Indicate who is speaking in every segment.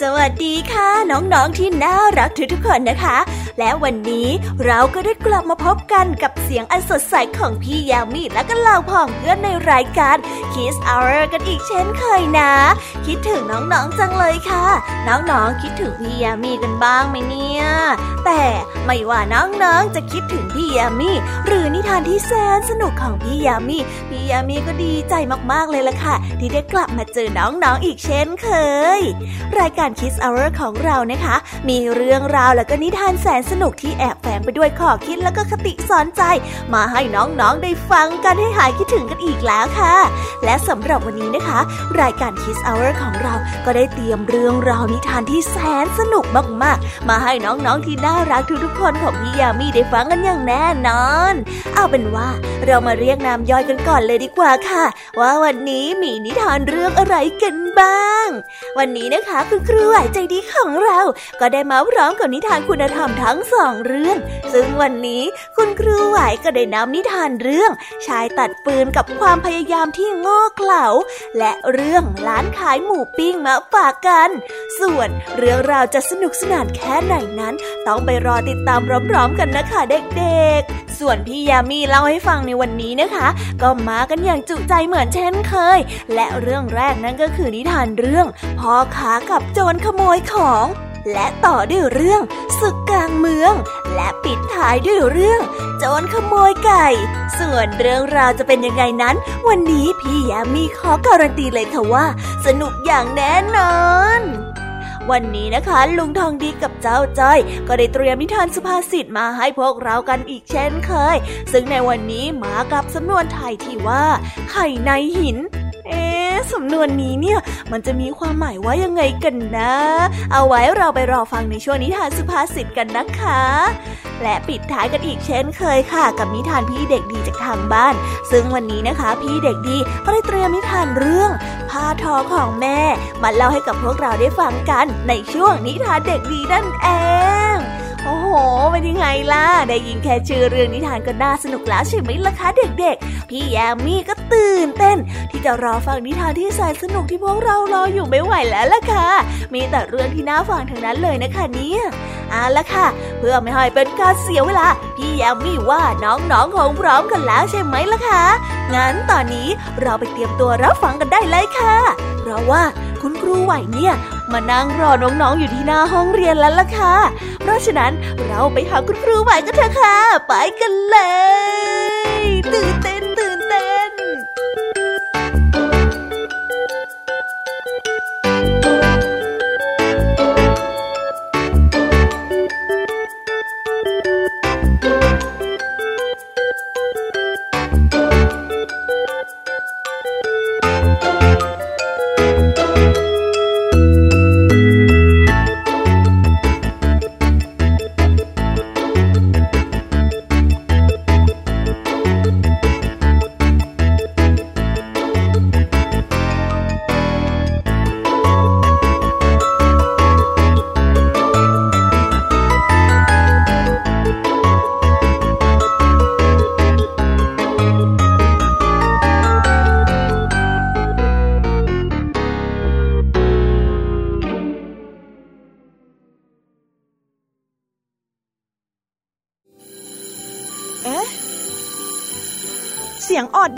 Speaker 1: สวัสดีค่ะ น้องๆที่น่ารักทุกๆคนนะคะ และวันนี้เราก็ได้กลับมาพบกันกับเสียงอันสดใสของพี่ยามีและก็เหล่าพ่องเพื่อนในรายการ Kiss Hour กันอีกเช่นเคยนะ คิดถึงน้องๆจังเลยค่ะ น้องๆคิดถึงพี่ยามีกันบ้างไหมเนี่ย แต่ไม่ว่าน้องๆจะคิดถึงพี่ยามีหรือนิทานที่แสนสนุกของพี่ยามีพี่ยามีก็ดีใจมากๆเลยล่ะค่ะ ที่ได้กลับมาเจอน้องๆอีกเช่นเคย รายการ Kiss Hour ของเรานะคะ มีเรื่องราวและก็นิทานแสนสนุกที่แอบแฝงไปด้วยข้อคิดและก็คติสอนใจ มาให้น้องๆได้ฟังกันให้หายคิดถึงกันอีกแล้วค่ะ และสำหรับวันนี้นะคะ รายการ Kiss Hour ของเราก็ได้เตรียมเรื่องราวนิทานที่แสนสนุกมากๆ มาให้น้องๆที่น่ารักทุกๆคนของพี่ยามีได้ฟังกันอย่างแน่นอน เอาเป็นว่าเรามาเรียกนามย่อยกันก่อนเลยดีกว่าค่ะ ว่าวันนี้มีนิทานเรื่องอะไรกันบ้าง วันนี้นะคะคุณครูไหวใจดีของเรา ก็ได้มาพร้อมกับนิทานคุณธรรมทั้ง้งสองเรื่อง ซึ่งวันนี้คุณครูไหวก็ได้นำนิทานเรื่อง ชายตัดปืนกับความพยายามที่งอเขลาและเรื่องร้านขายหมูปิ้งมาฝากกัน ส่วนเรื่องราวจะสนุกสนานแค่ไหนนั้น ต้องไปรอติดตามพร้อมๆกันนะคะเด็กๆ ส่วนพี่ยามีเล่าให้ฟังในวันนี้นะคะ ก็มากันอย่างจุใจเหมือนเช่นเคย และเรื่องแรกนั่นก็คือนิทานเรื่องพ่อขากับโจรขโมยของ และต่อด้วยเรื่องศึกกลางเมือง และปิดท้ายด้วยเรื่อง โจรขโมยไก่ ส่วนเรื่องราวจะเป็นยังไงนั้น วันนี้พี่ยามีขอการันตีเลยค่ะว่า สนุกอย่างแน่นอนวันนี้นะคะ ลุงทองดีกับเจ้าจ้อย ก็ได้เตรียมนิทานสุภาษิตมาให้พวกเรากันอีกเช่นเคย ซึ่งในวันนี้มากับสำนวนไทยที่ว่า ไข่ในหิน เอ๊สำนวนนี้เนี่ย มันจะมีความหมายว่ายังไงกันนะ เอาไว้เราไปรอฟังในช่วงนิทานสุภาษิตกันนะคะ และปิดท้ายกันอีกเช่นเคยค่ะ กับนิทานพี่เด็กดีจากทางบ้าน ซึ่งวันนี้นะคะ พี่เด็กดีก็ได้เตรียมนิทานเรื่องผ้าทอของแม่มาเล่าให้กับพวกเราได้ฟังกันในช่วงนิทานเด็กดีนั่นเอง โอ้โห เป็นยังไงล่ะ ได้ยินแค่ชื่อเรื่องนิทานก็น่าสนุกแล้วใช่ไหมล่ะคะเด็กๆ พี่แยมมี่ก็ตื่นเต้น ที่จะรอฟังนิทานที่แสนสนุกที่พวกเรารออยู่ไม่ไหวแล้วล่ะค่ะ มีแต่เรื่องที่น่าฟังทั้งนั้นเลยนะคะเนี่ยเอาละค่ะ เพื่อไม่ให้เป็นการเสียเวลา พี่แยมมี่ว่าน้องๆของพร้อมกันแล้วใช่ไหมล่ะคะ งั้นตอนนี้เราไปเตรียมตัวรับฟังกันได้เลยค่ะ เพราะว่าคุณครูไหวเนี่ย มานั่งรอน้องๆอยู่ที่หน้าห้องเรียนแล้วล่ะค่ะ เพราะฉะนั้นเราไปหาคุณครูไหวกันเถอะค่ะ ไปกันเลย ตื่นเต้นตื่นเต้น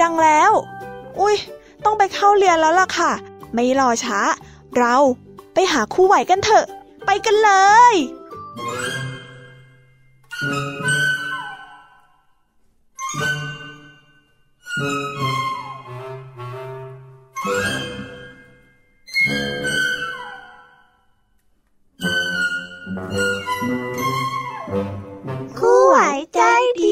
Speaker 2: ยังแล้ว อุ้ยต้องไปเข้าเรียนแล้วล่ะค่ะ ไม่รอช้า เราไปหาคู่ไหวกันเถอะ ไปกันเลย คู่ไหวใจดี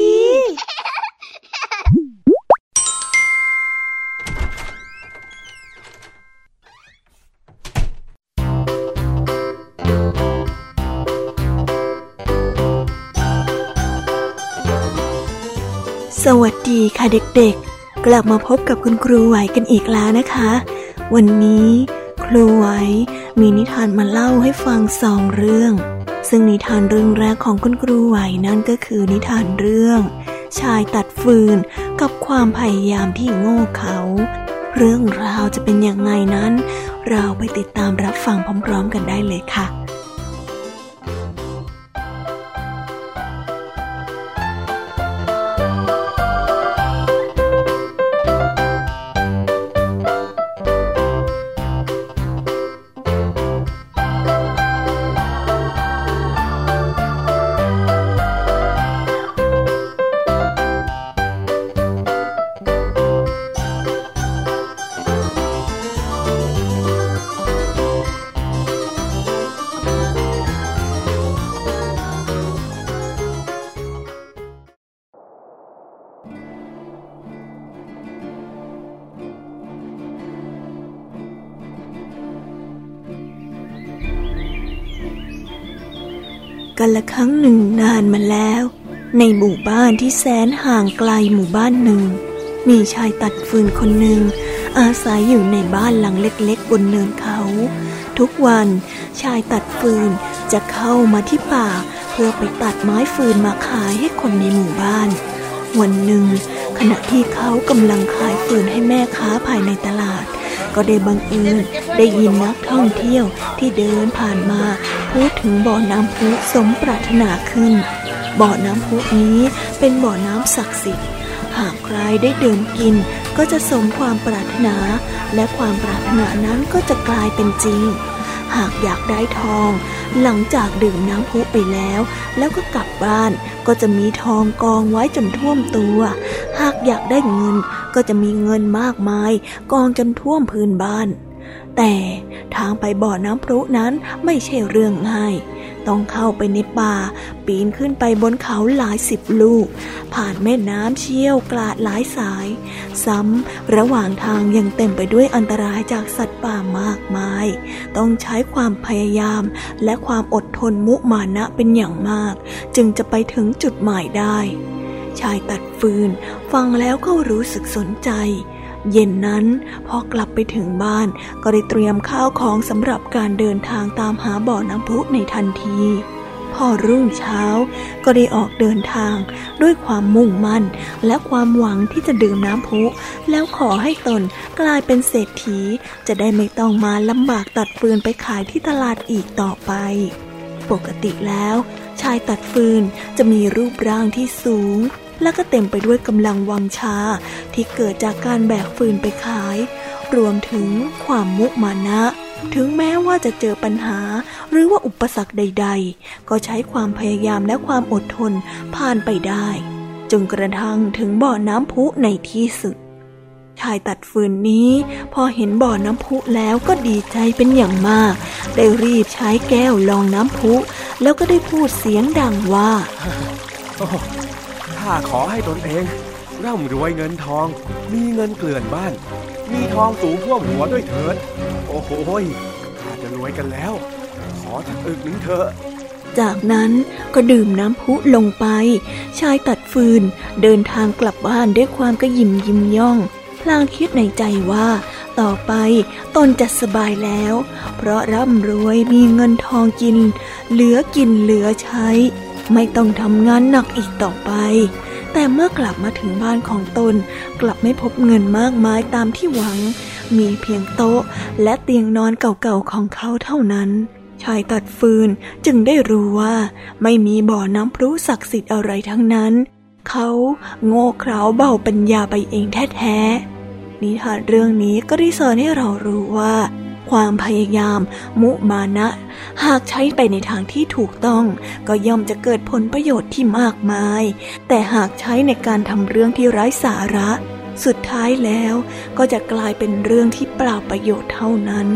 Speaker 1: สวัสดีค่ะเด็กๆ กลับมาพบกับคุณครูไหวกันอีกแล้วนะคะ วันนี้ครูไหวมีนิทานมาเล่าให้ฟังสองเรื่อง ซึ่งนิทานเรื่องแรกของคุณครูไหวนั่นก็คือนิทานเรื่อง ชายตัดฟืนกับความพยายามที่โง่เขา เรื่องราวจะเป็นอย่างไงนั้น เราไปติดตามรับฟังพร้อม ๆ กันได้เลยค่ะ มาแล้ว ในหมู่บ้านที่แสนห่างไกลหมู่บ้านหนึ่ง มีชายตัดฟืนคนหนึ่ง อาศัยอยู่ในบ้านหลังเล็กๆ บนเนินเขา ทุกวันชายตัดฟืนจะเข้ามาที่ป่า เพื่อไปตัดไม้ฟืนมาขายให้คนในหมู่บ้าน วันหนึ่ง ขณะที่เขากำลังขายฟืนให้แม่ค้าภายในตลาด ก็ได้บังเอิญได้ยินนักท่องเที่ยวที่เดินผ่านมาพูดถึงบ่อน้ำพุสมปรารถนาขึ้น บ่อน้ำพุนี้เป็นบ่อน้ำศักดิ์สิทธิ์ หากใครได้ดื่มกินก็จะสมความปรารถนา และความปรารถนานั้นก็จะกลายเป็นจริง หากอยากได้ทอง หลังจากดื่มน้ำพุไปแล้ว แล้วก็กลับบ้าน ก็จะมีทองกองไว้จนท่วมตัว หากอยากได้เงินก็จะมีเงินมากมาย กองจนท่วมพื้นบ้าน แต่ทางไปบ่อน้ำพุนั้นไม่ใช่เรื่องง่าย ต้องเข้าไปในป่า ปีนขึ้นไปบนเขาหลายสิบลูก ผ่านแม่น้ำเชี่ยวกลาดหลายสาย ซ้ำระหว่างทางยังเต็มไปด้วยอันตรายจากสัตว์ป่ามากมาย ต้องใช้ความพยายามและความอดทนมุมานะเป็นอย่างมาก จึงจะไปถึงจุดหมายได้ ชายตัดฟืน ฟังแล้วก็รู้สึกสนใจ เย็นนั้นพอกลับไปถึงบ้านก็ได้เตรียมข้าวของสำหรับการเดินทางตามหาบ่อน้ำพุในทันทีพอรุ่งเช้าก็ได้ออกเดินทางด้วยความมุ่งมั่น และความหวังที่จะดื่มน้ำพุ แล้วขอให้ตนกลายเป็นเศรษฐี จะได้ไม่ต้องมาลำบากตัดฟืนไปขายที่ตลาดอีกต่อไป ปกติแล้ว ชายตัดฟืนจะมีรูปร่างที่สูง และก็เต็มไปด้วยกำลังวังชา ที่เกิดจากการแบกฟืนไปขาย รวมถึงความมุมานะ ถึงแม้ว่าจะเจอปัญหา หรือว่าอุปสรรคใด ๆ ก็ใช้ความพยายามและความอดทนผ่านไปได้จนกระทั่งถึงบ่อน้ำพุในที่สุดชายตัดฟืนนี้พอเห็นบ่อน้ำพุแล้วก็ดีใจเป็นอย่างมาก ได้รีบใช้แก้วลองน้ำพุ แล้วก็ได้พูดเสียงดังว่า
Speaker 3: ข้าขอให้ตนเอง ร่ำรวยเงินทอง มีเงินเกลื่อนบ้าน มีทองสูงท่วมหัวด้วยเถิด โอ้โหข้าจะรวยกันแล้ว ขอสักอึกหนึ่งเถอะ
Speaker 1: จากนั้นก็ดื่มน้ำพุลงไป ชายตัดฟืนเดินทางกลับบ้านด้วยความกระยิมยิ้มย่อง พลางคิดในใจว่า ต่อไปตนจะสบายแล้ว เพราะร่ำรวยมีเงินทองกิน เหลือกินเหลือใช้ ไม่ต้องทำงานหนักอีกต่อไป แต่เมื่อกลับมาถึงบ้านของตน กลับไม่พบเงินมากมายตามที่หวัง มีเพียงโต๊ะและเตียงนอนเก่าๆของเขาเท่านั้น ชายตัดฟืนจึงได้รู้ว่า ไม่มีบ่อน้ำพรุศักดิ์สิทธิ์อะไรทั้งนั้น เขาโง่เขลาเบาปัญญาไปเองแท้ๆนิทานเรื่องนี้ก็ได้สอนให้เรารู้ว่า ความพยายาม มุมานะ หากใช้ไปในทางที่ถูกต้อง ก็ย่อมจะเกิดผลประโยชน์ที่มากมาย แต่หากใช้ในการทำเรื่องที่ไร้สาระ สุดท้ายแล้วก็จะกลายเป็นเรื่องที่เปล่าประโยชน์เท่านั้น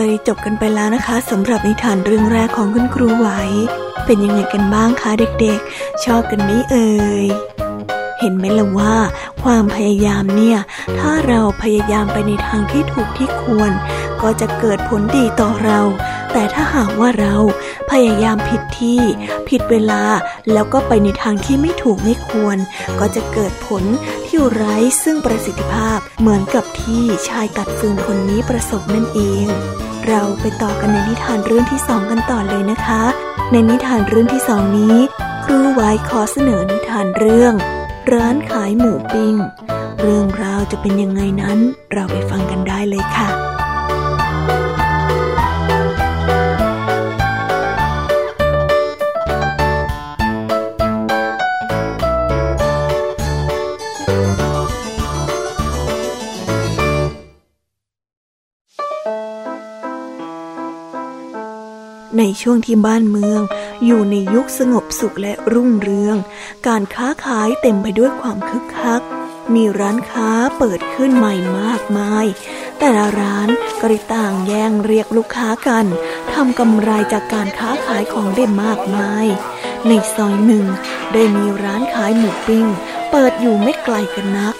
Speaker 1: ก็ได้จบกันไปแล้วนะคะสำหรับนิทานเรื่องแรกของคุณครูไหว เป็นยังไงกันบ้างคะเด็กๆ ชอบกันไหมเอ่ยเห็นไหมล่ะว่า ความพยายามเนี่ย ถ้าเราพยายามไปในทางที่ถูกที่ควร ก็จะเกิดผลดีต่อเรา แต่ถ้าหากว่าเราพยายามผิดที่ ผิดเวลาแล้วก็ไปในทางที่ไม่ถูกไม่ควร ก็จะเกิดผลที่ไร้ซึ่งประสิทธิภาพเหมือนกับที่ชายตัดฟืนคนนี้ประสบนั่นเอง เราไปต่อกันในนิทานเรื่องที่สองกันต่อเลยนะคะ ในนิทานเรื่องที่สองนี้ ครูไว้ขอเสนอนิทานเรื่อง ร้านขายหมูปิ้ง เรื่องราวจะเป็นยังไงนั้น เราไปฟังกันได้เลยค่ะ ช่วงที่บ้านเมือง อยู่ในยุคสงบสุขและรุ่งเรือง การค้าขายเต็มไปด้วยความคึกคัก มีร้านค้าเปิดขึ้นใหม่มากมาย แต่ละร้านก็ได้ต่างแย่งเรียกลูกค้ากันทำกำไรจากการค้าขายของได้มากมาย ในซอยหนึ่งได้มีร้านขายหมูปิ้ง เปิดอยู่ไม่ไกลกันนัก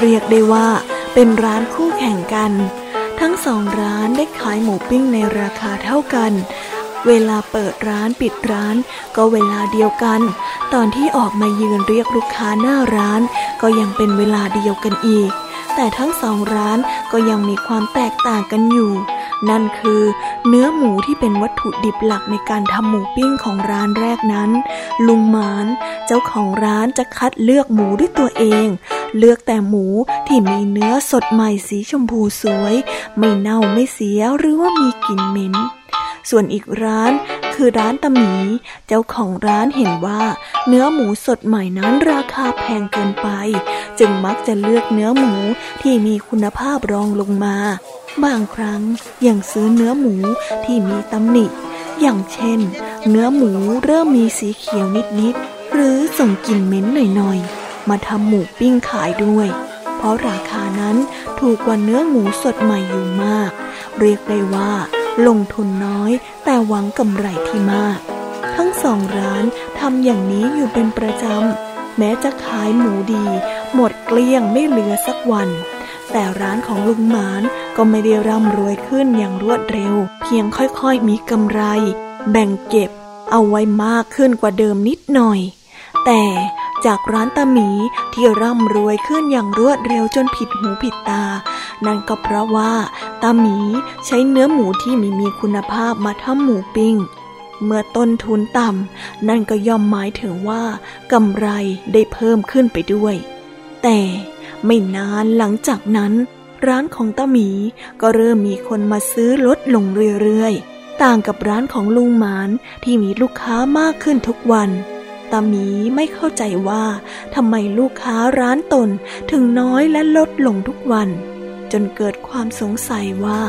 Speaker 1: เรียกได้ว่าเป็นร้านคู่แข่งกันทั้งสองร้านได้ขายหมูปิ้งในราคาเท่ากัน เวลาเปิดร้านปิดร้าน ก็เวลาเดียวกัน ตอนที่ออกมายืนเรียกลูกค้าหน้าร้าน ก็ยังเป็นเวลาเดียวกันอีก แต่ทั้งสองร้านก็ยังมีความแตกต่างกันอยู่ นั่นคือเนื้อหมูที่เป็นวัตถุดิบหลักในการทำหมูปิ้งของร้านแรกนั้น ลุงหมาน เจ้าของร้านจะคัดเลือกหมูด้วยตัวเอง เลือกแต่หมูที่มีเนื้อสดใหม่สีชมพูสวย ไม่เน่าไม่เสียหรือว่ามีกลิ่นเหม็น ส่วนอีกร้านคือร้านตะหมี เจ้าของร้านเห็นว่าเนื้อหมูสดใหม่นั้นราคาแพงเกินไป จึงมักจะเลือกเนื้อหมูที่มีคุณภาพรองลงมา บางครั้งยังซื้อเนื้อหมูที่มีตำหนิ อย่างเช่น เนื้อหมูเริ่มมีสีเขียวนิดๆหรือส่งกลิ่นเหม็นหน่อยๆ มาทำหมูปิ้งขายด้วย เพราะราคานั้นถูกกว่าเนื้อหมูสดใหม่อยู่มาก เรียกได้ว่า ลงทุนน้อยแต่หวังกำไรที่มาก ทั้งสองร้านทำอย่างนี้อยู่เป็นประจำ แม้จะขายหมูดี หมดเกลี้ยงไม่เหลือสักวัน แต่ร้านของลุงหมานก็ไม่ได้ร่ำรวยขึ้นอย่างรวดเร็ว เพียงค่อยๆมีกำไร แบ่งเก็บเอาไว้มากขึ้นกว่าเดิมนิดหน่อย แต่ จากร้านตาหมีที่ร่ำรวยขึ้นอย่างรวดเร็วจนผิดหูผิดตา นั่นก็เพราะว่าตาหมีใช้เนื้อหมูที่มีมีคุณภาพมาทำหมูปิ้งเมื่อต้นทุนต่ำ นั่นก็ย่อมหมายถึงว่ากำไรได้เพิ่มขึ้นไปด้วย แต่ไม่นานหลังจากนั้น ร้านของตาหมีก็เริ่มมีคนมาซื้อลดลงเรื่อยๆ ต่างกับร้านของลุงหมานที่มีลูกค้ามากขึ้นทุกวัน ตาหมีไม่เข้าใจว่าทำไมลูกค้าร้านตนถึงน้อยและลดลงทุกวัน จนเกิดความสงสัยว่า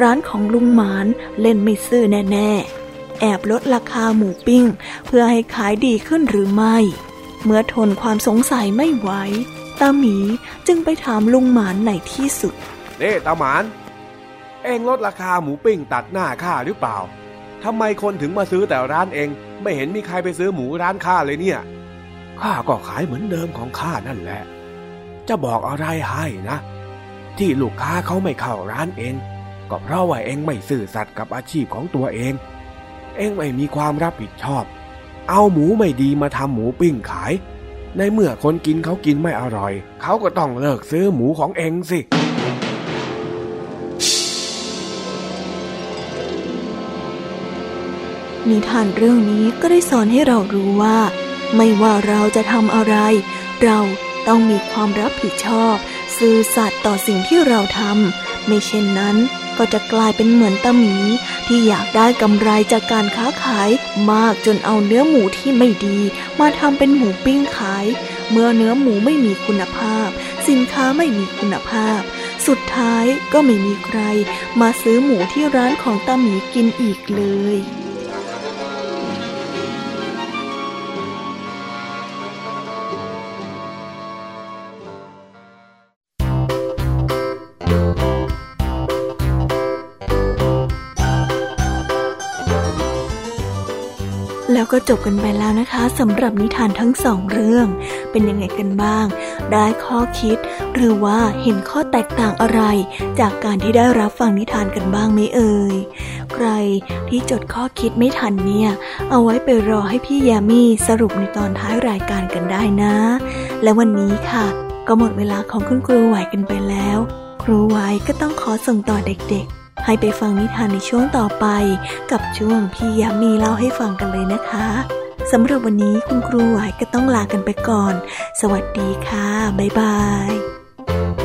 Speaker 1: ร้านของลุงหมานเล่นไม่ซื่อแน่ๆ แอบลดราคาหมูปิ้ง เพื่อให้ขายดีขึ้นหรือไม่ เมื่อทนความสงสัยไม่ไหวตาหมีจึงไปถามลุงหมานในที่สุด
Speaker 3: เน่ตาหมาน เองลดราคาหมูปิ้งตัดหน้าข้าหรือเปล่า ทำไมคนถึงมาซื้อแต่ร้านเอง ไม่เห็นมีใครไปซื้อหมูร้านข้าเลยเนี่ย ข้าก็ขายเหมือนเดิมของข้านั่นแหละ จะบอกอะไรให้นะ ที่ลูกค้าเขาไม่เข้าร้านเอง ก็เพราะว่าเองไม่ซื่อสัตย์กับอาชีพของตัวเอง เองไม่มีความรับผิดชอบ เอาหมูไม่ดีมาทำหมูปิ้งขาย ในเมื่อคนกินเขากินไม่อร่อย เขาก็ต้องเลิกซื้อหมูของเองสิ
Speaker 1: นิทานเรื่องนี้ก็ได้สอนให้เรารู้ว่า ไม่ว่าเราจะทำอะไร เราต้องมีความรับผิดชอบ ซื่อสัตย์ต่อสิ่งที่เราทำไม่เช่นนั้น ก็จะกลายเป็นเหมือนตาหมีที่อยากได้กำไรจากการค้าขายมากจนเอาเนื้อหมูที่ไม่ดี มาทำเป็นหมูปิ้งขาย เมื่อเนื้อหมูไม่มีคุณภาพ สินค้าไม่มีคุณภาพ สุดท้ายก็ไม่มีใคร มาซื้อหมูที่ร้านของตาหมีกินอีกเลย ก็จบกันไปแล้วนะคะสำหรับนิทานทั้งสองเรื่อง เป็นยังไงกันบ้าง ได้ข้อคิด หรือว่าเห็นข้อแตกต่างอะไร จากการที่ได้รับฟังนิทานกันบ้างไหมเอ่ยใครที่จดข้อคิดไม่ทันเนี่ย เอาไว้ไปรอให้พี่ยามีสรุปในตอนท้ายรายการกันได้นะ และวันนี้ค่ะ ก็หมดเวลาของคุณครูไหวกันไปแล้ว ครูไหวก็ต้องขอส่งต่อเด็กๆ ให้ไปฟังนิทานในช่วงต่อไป กับช่วงพี่ยามีเล่าให้ฟังกันเลยนะคะสำหรับวันนี้คุณครูไหวก็ต้องลากันไปก่อน สวัสดีค่ะ บ๊ายบาย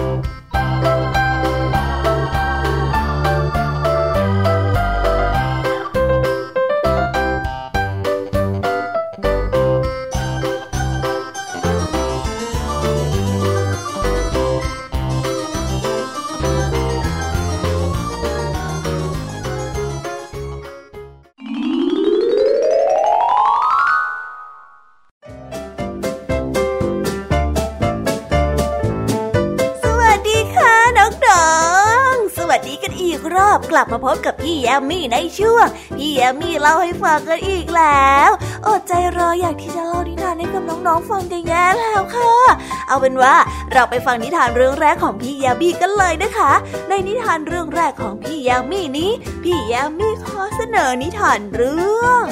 Speaker 4: ลับมาพบกับพี่แยมมี่ในช่วงพี่แยมมี่เล่าให้ฟังกันอีกแล้ว อดใจรออยากที่จะเล่านิทานให้กับน้องๆฟังกันแย่แล้วค่ะ เอาเป็นว่าเราไปฟังนิทานเรื่องแรกของพี่แยมมี่กันเลยนะคะ ในนิทานเรื่องแรกของพี่แยมมี่นี้ พี่แยมมี่ขอเสนอนิทานเรื่อง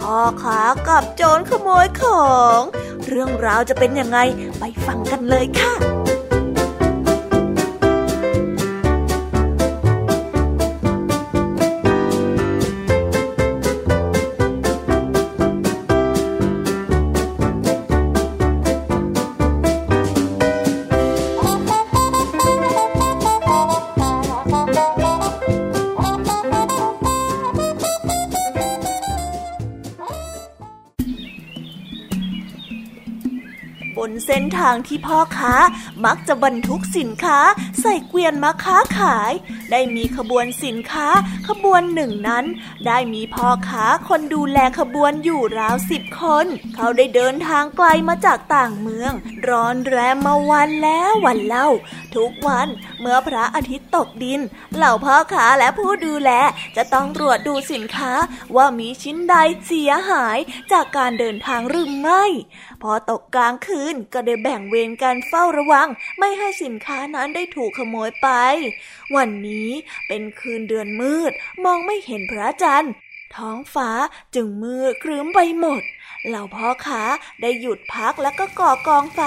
Speaker 4: พ่อขากับโจรขโมยของ เรื่องราวจะเป็นยังไงไปฟังกันเลยค่ะา
Speaker 1: งที่พ่อค้ามักจะบรรทุกสินค้าใส่เกวียนมาค้าขาย ได้มีขบวนสินค้าขบวนหนึ่งนั้น ได้มีพ่อค้าคนดูแลขบวนอยู่ราวสิบคน เขาได้เดินทางไกลมาจากต่างเมือง ร้อนแรมมาวันแล้ววันเล่า ทุกวันเมื่อพระอาทิตย์ตกดิน เหล่าพ่อค้าและผู้ดูแลจะต้องตรวจดูสินค้าว่ามีชิ้นใดเสียหายจากการเดินทางหรือไม่ พอตกกลางคืนก็ได้แบ่งเวรการเฝ้าระวัง ไม่ให้สินค้านั้นได้ถูกขโมยไป วันนี้เป็นคืนเดือนมืดมองไม่เห็นพระจันทร์ ท้องฟ้าจึงมืดครึ้มไปหมด เหล่าพ่อค้าได้หยุดพักแล้วก็ก่อกองไฟ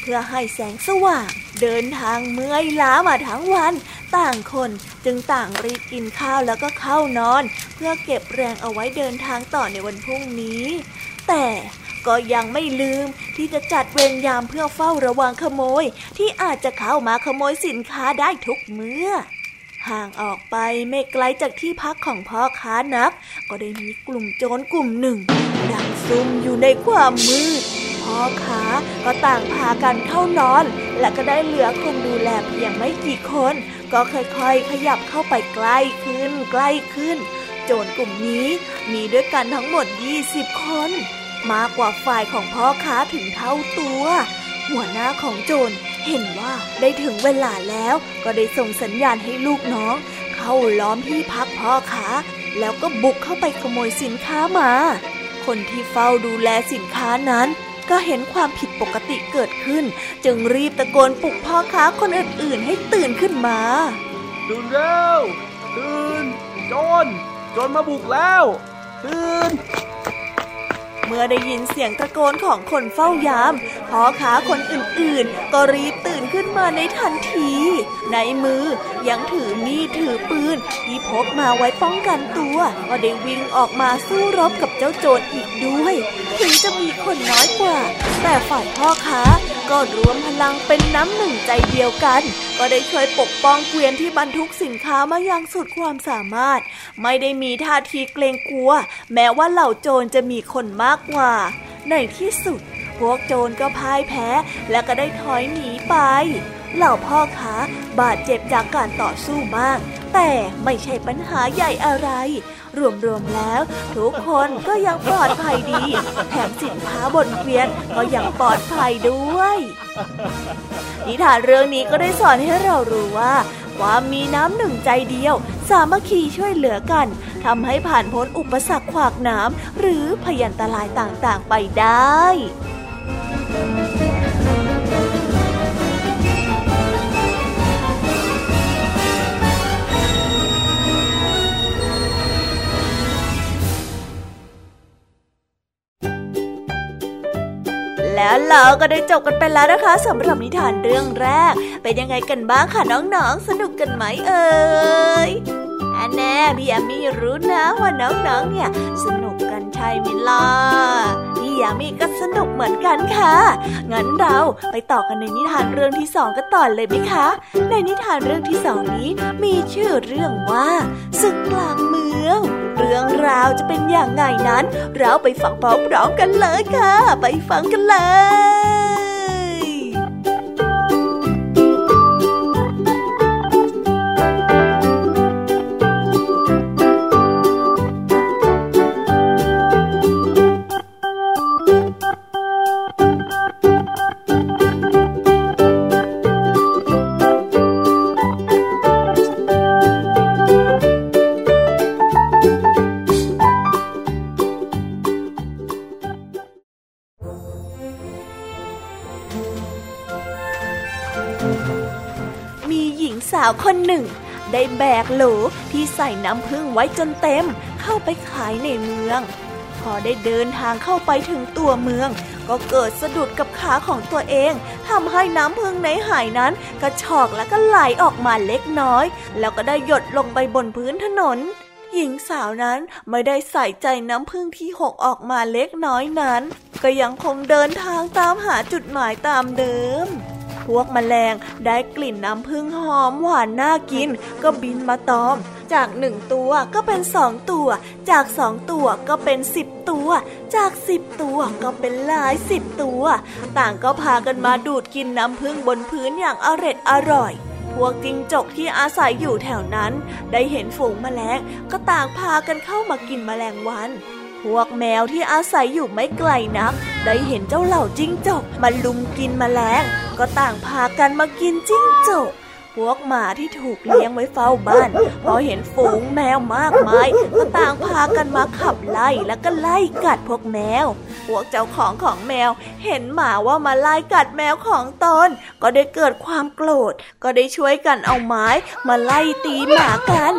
Speaker 1: เพื่อให้แสงสว่าง เดินทางเมื่อยล้ามาทั้งวัน ต่างคนจึงต่างรีบกินข้าวแล้วก็เข้านอน เพื่อเก็บแรงเอาไว้เดินทางต่อในวันพรุ่งนี้ แต่ ก็ยังไม่ลืม ที่จะจัดเวรยามเพื่อเฝ้าระวังขโมย ที่อาจจะเข้ามาขโมยสินค้าได้ทุกเมื่อห่างออกไปไม่ไกลจากที่พักของพ่อค้านัก ก็ได้มีกลุ่มโจรกลุ่มหนึ่งดักซุ่มอยู่ในความมืดพ่อค้าก็ต่างพากันเข้านอน และก็ได้เหลือคนดูแลเพียงไม่กี่คน ก็ค่อยๆ ขยับเข้าไปใกล้ขึ้น ใกล้ขึ้น โจรกลุ่มนี้มีด้วยกันทั้งหมด 20 คน มากกว่าฝ่ายของพ่อค้าถึงเท่าตัว หัวหน้าของโจรเห็นว่าได้ถึงเวลาแล้วก็ได้ส่งสัญญาณให้ลูกน้อง เข้าล้อมที่พักพ่อค้า แล้วก็บุกเข้าไปขโมยสินค้ามา คนที่เฝ้าดูแลสินค้านั้นก็เห็นความผิดปกติเกิดขึ้น จึงรีบตะโกนปลุกพ่อค้าคนอื่นๆ ให้ตื่นขึ้นมา
Speaker 3: ตื่นเร็ว ตื่นโจรโจรมาบุกแล้ว ตื่น
Speaker 1: เมื่อได้ยินเสียงตะโกนของคนเฝ้ายามพ่อค้าคนอื่นๆ ก็รีบตื่นขึ้นมาในทันที ในมือยังถือมีดถือปืนที่พกมาไว้ป้องกันตัว ก็ได้วิ่งออกมาสู้รบกับเจ้าโจรอีกด้วย ถึงจะมีคนน้อยกว่า แต่ฝ่ายพ่อค้าก็รวมพลังเป็นน้ำหนึ่งใจเดียวกัน ก็ได้ช่วยปกป้องเกวียนที่บรรทุกสินค้ามาอย่างสุดความสามารถ ไม่ได้มีท่าทีเกรงกลัว แม้ว่าเหล่าโจรจะมีคนมากกว่า ในที่สุด พวกโจรก็พ่ายแพ้และก็ได้ถอยหนีไป เหล่าพ่อค้าบาดเจ็บจากการต่อสู้บ้างแต่ไม่ใช่ปัญหาใหญ่อะไร รวมๆแล้ว ทุกคนก็ยังปลอดภัยดี แถมสินค้าบนเกวียนก็ยังปลอดภัยด้วย นิทานเรื่องนี้ก็ได้สอนให้เรารู้ว่า ความมีน้ำหนึ่งใจเดียว สามัคคีช่วยเหลือกันทำให้ผ่านพ้นอุปสรรคขวากน้ำหรือพยันตรายต่างๆไปได้ แล้วเราก็ได้จบกันไปแล้วนะคะสำหรับนิทานเรื่องแรก เป็นยังไงกันบ้างคะน้องๆ สนุกกันไหมเอ่ยอันแน่พี่แอมมี่รู้นะว่าน้องๆเนี่ย สนุกกันใช่ไหมล่ะ ยามีก็สนุกเหมือนกันค่ะ งั้นเราไปต่อกันในนิทานเรื่องที่สองกันต่อเลยไหมคะ ในนิทานเรื่องที่สองนี้มีชื่อเรื่องว่าศึกกลางเมือง เรื่องราวจะเป็นอย่างไงนั้น เราไปฟังพร้อมๆกันเลยค่ะ ไปฟังกันเลยาวคนหนึ่ง ได้แบกโหลที่ใส่น้ำผึ้งไว้จนเต็ม เข้าไปขายในเมือง พอได้เดินทางเข้าไปถึงตัวเมือง ก็เกิดสะดุดกับขาของตัวเองทำให้น้ำผึ้งในหายนั้น กระชอกและก็ไหลออกมาเล็กน้อย แล้วก็ได้หยดลงไปบนพื้นถนนหญิงสาวนั้นไม่ได้ใส่ใจน้ำผึ้งที่หกออกมาเล็กน้อยนั้น ก็ยังคงเดินทางตามหาจุดหมายตามเดิม พวกแมลงได้กลิ่นน้ำผึ้งหอมหวานน่ากิน ก็บินมาตอม จากหนึ่งตัวก็เป็นสองตัว จากสองตัวก็เป็นสิบตัว จากสิบตัวก็เป็นหลายสิบตัว ต่างก็พากันมาดูดกินน้ำผึ้งบนพื้นอย่างอร็ดอร่อยพวกจิงจกที่อาศัยอยู่แถวนั้น ได้เห็นฝูงแมลงก็ต่างพากันเข้ามากินแมลงวัน พวกแมวที่อาศัยอยู่ไม่ไกลนัก ได้เห็นเจ้าเหล่าจิ้งจกมาลุมกินมแมลงก็ต่างพากันมากินจิ้งจก พวกหมาที่ถูกเลี้ยงไว้เฝ้าบ้าน พอเห็นฝูงแมวมากมายก็ต่างพากันมาขับไล่แล้วก็ไล่กัดพวกแมว พวกเจ้าของของแมว เห็นหมาว่ามาไล่กัดแมวของตนก็ได้เกิดความโกรธ ก็ได้ช่วยกันเอาไม้มาไล่ตีหมากัน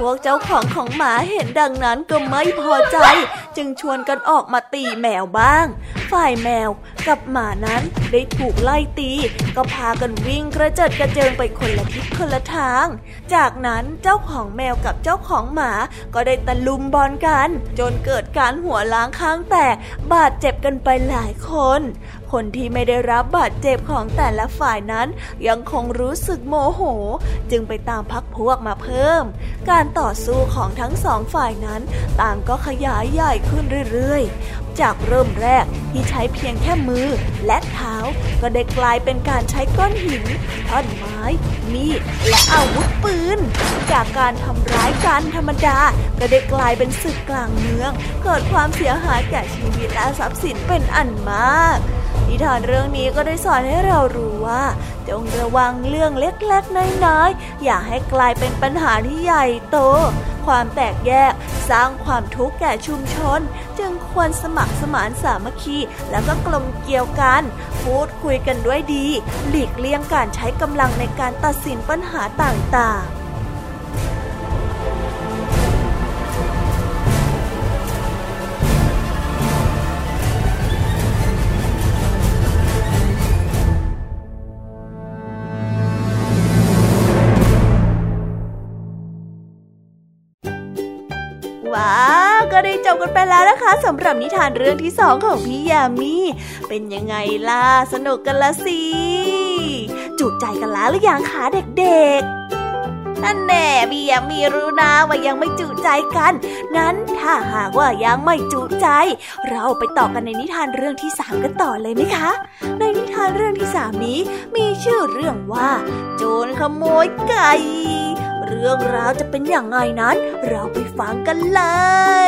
Speaker 1: พวกเจ้าของของหมาเห็นดังนั้นก็ไม่พอใจ จึงชวนกันออกมาตีแมวบ้าง ฝ่ายแมวกับหมานั้นได้ถูกไล่ตี ก็พากันวิ่งกระเจิดกระเจิงไปคนละทิศคนละทาง จากนั้นเจ้าของแมวกับเจ้าของหมาก็ได้ตะลุมบอลกัน จนเกิดการหัวล้างข้างแตกบาดเจ็บกันไปหลายคน คนที่ไม่ได้รับบาดเจ็บของแต่ละฝ่ายนั้น ยังคงรู้สึกโมโห จึงไปตามพักพวกมาเพิ่ม การต่อสู้ของทั้งสองฝ่ายนั้น ต่างก็ขยายใหญ่ขึ้นเรื่อยจากเริ่มแรกที่ใช้เพียงแค่มือและเท้า ก็ได้กลายเป็นการใช้ก้อนหินท่อนไม้ มีดและอาวุธปืน จากการทำร้ายกันธรรมดา ก็ได้กลายเป็นศึกกลางเมือง เกิดความเสียหายแก่ชีวิตและทรัพย์สินเป็นอันมาก นิทานเรื่องนี้ก็ได้สอนให้เรารู้ว่า จงระวังเรื่องเล็กๆน้อยๆ อย่าให้กลายเป็นปัญหาที่ใหญ่โต ความแตกแยกสร้างความทุกข์แก่ชุมชน จึงควรสมัครสมานสามัคคี แล้วก็กลมเกี่ยวกัน พูดคุยกันด้วยดี หลีกเลี่ยงการใช้กำลังในการตัดสินปัญหาต่างๆ จบกันไปแล้วนะคะสำหรับนิทานเรื่องที่สองของพี่ยามีเป็นยังไงล่ะ สนุกกันละสิจุใจกันแล้วหรือยังคะเด็กๆนั่นแน่พี่ยามีรู้นะว่ายังไม่จุใจกัน งั้นถ้าหากว่ายังไม่จุใจ เราไปต่อกันในนิทานเรื่องที่สามกันต่อเลยไหมคะ ในนิทานเรื่องที่สามนี้ มีชื่อเรื่องว่า โจรขโมยไก่เรื่องราวจะเป็นอย่างไรนั้น เราไปฟังกันเลย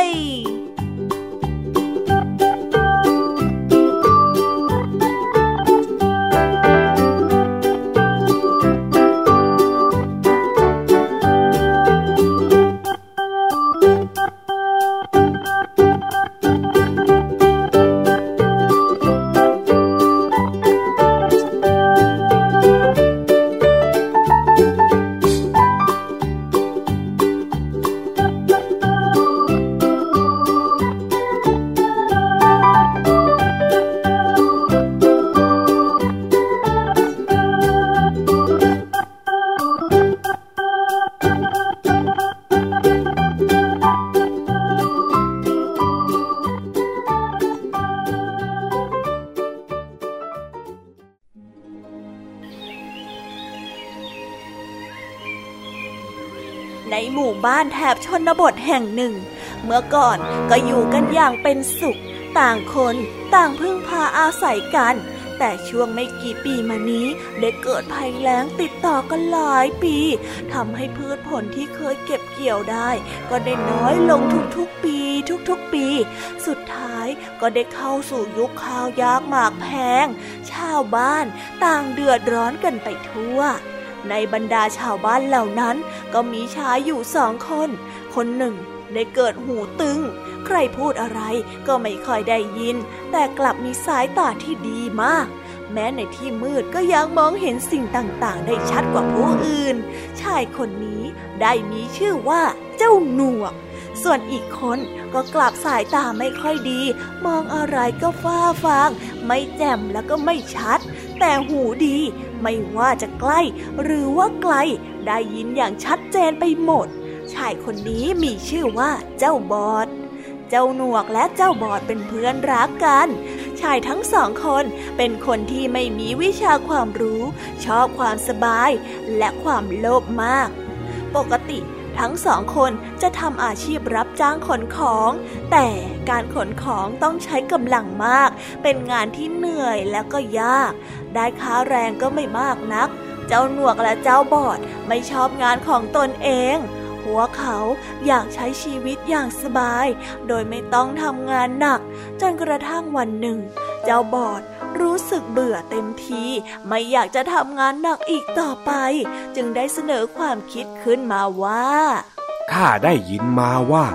Speaker 1: แห่งหนึ่ง เมื่อก่อนก็อยู่กันอย่างเป็นสุข ต่างคนต่างพึ่งพาอาศัยกัน แต่ช่วงไม่กี่ปีมานี้ได้เกิดภัยแล้งติดต่อกันหลายปีทำให้พืชผลที่เคยเก็บเกี่ยวได้ ก็ได้น้อยลงทุกๆปีทุกๆปี สุดท้ายก็ได้เข้าสู่ยุคข้าวยากหมากแพง ชาวบ้านต่างเดือดร้อนกันไปทั่วในบรรดาชาวบ้านเหล่านั้นก็มีชายอยู่สองคน คนหนึ่งได้เกิดหูตึง ใครพูดอะไรก็ไม่ค่อยได้ยิน แต่กลับมีสายตาที่ดีมาก แม้ในที่มืดก็ยังมองเห็นสิ่งต่างๆ ได้ชัดกว่าผู้อื่น ชายคนนี้ได้มีชื่อว่าเจ้าหนวก ส่วนอีกคนก็กลับสายตาไม่ค่อยดี มองอะไรก็ฟ้าฟาง ไม่แจ่มแล้วก็ไม่ชัด แต่หูดีไม่ว่าจะใกล้ หรือว่าไกล ได้ยินอย่างชัดเจนไปหมด ชายคนนี้มีชื่อว่าเจ้าบอด เจ้าหนวกและเจ้าบอดเป็นเพื่อนรักกัน ชายทั้งสองคนเป็นคนที่ไม่มีวิชาความรู้ ชอบความสบายและความโลภมาก ปกติทั้งสองคนจะทำอาชีพรับจ้างขนของ แต่การขนของต้องใช้กำลังมาก เป็นงานที่เหนื่อยและก็ยาก ได้ค่าแรงก็ไม่มากนัก เจ้าหนวกและเจ้าบอดไม่ชอบงานของตนเอง หัวเขาอยากใช้ชีวิตอย่างสบาย โดยไม่ต้องทำงานหนัก จนกระทั่งวันหนึ่ง เจ้าบอดรู้สึกเบื่อเต็มที ไม่อยากจะทำงานหนักอีกต่อไป จึงได้เสนอความคิดขึ้นมาว่า
Speaker 3: ข้าได้ยินมาว่า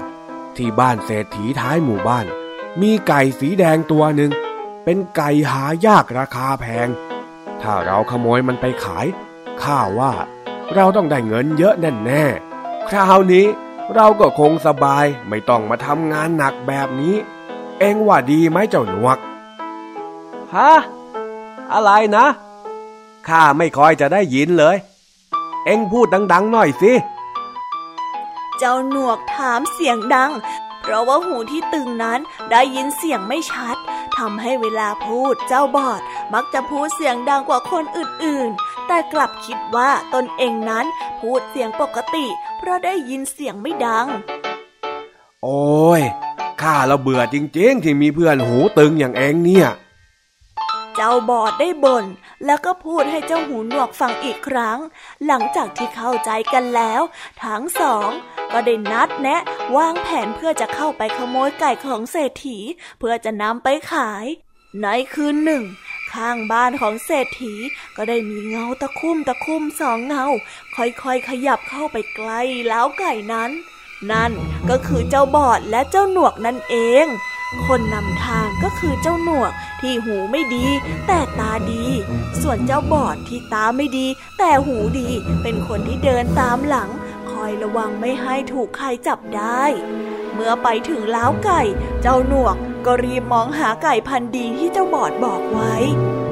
Speaker 3: ที่บ้านเศรษฐีท้ายหมู่บ้าน มีไก่สีแดงตัวหนึ่งเป็นไก่หายากราคาแพง ถ้าเราขโมยมันไปขายข้าว่าเราต้องได้เงินเยอะแน่แน่ คราวนี้เราก็คงสบายไม่ต้องมาทำงานหนักแบบนี้ เอ็งว่าดีไหมเจ้าหนวก ฮะ อะไรนะ ข้าไม่คอยจะได้ยินเลย เอ็งพูดดัง ๆ หน่อยสิ
Speaker 1: เจ้าหนวกถามเสียงดัง เพราะว่าหูที่ตึงนั้นได้ยินเสียงไม่ชัดทำให้เวลาพูดเจ้าบอดมักจะพูดเสียงดังกว่าคนอื่นๆ แต่กลับคิดว่าตนเองนั้นพูดเสียงปกติเพ ราะได้ยินเสียงไม่ดัง
Speaker 3: โอ้ยข้าเราเบื่อจริงๆ ที่มีเพื่อนหูตึงอย่างเองเนี่ย
Speaker 1: เจ้าบอดได้บ่นแล้วก็พูดให้เจ้าหูหนวกฟังอีกครั้ง หลังจากที่เข้าใจกันแล้ว ทั้งสอง ก็ได้นัดแนะ วางแผนเพื่อจะเข้าไปขโมยไก่ของเศรษฐี เพื่อจะนำไปขาย ในคืนหนึ่ง ข้างบ้านของเศรษฐีก็ได้มีเงาตะคุ่มตะคุ่มสองเงา ค่อยๆขยับเข้าไปใกล้แล้วไก่นั้น นั่นก็คือเจ้าบอดและเจ้าหนวกนั่นเอง คนนำทางก็คือเจ้าหนวกที่หูไม่ดี แต่ตาดี ส่วนเจ้าบอดที่ตาไม่ดี แต่หูดี เป็นคนที่เดินตามหลัง คอยระวังไม่ให้ถูกใครจับได้ เมื่อไปถึงล้าวไก่ เจ้าหนวกก็รีบมองหาไก่พันธุ์ดีที่เจ้าบอดบอกไว้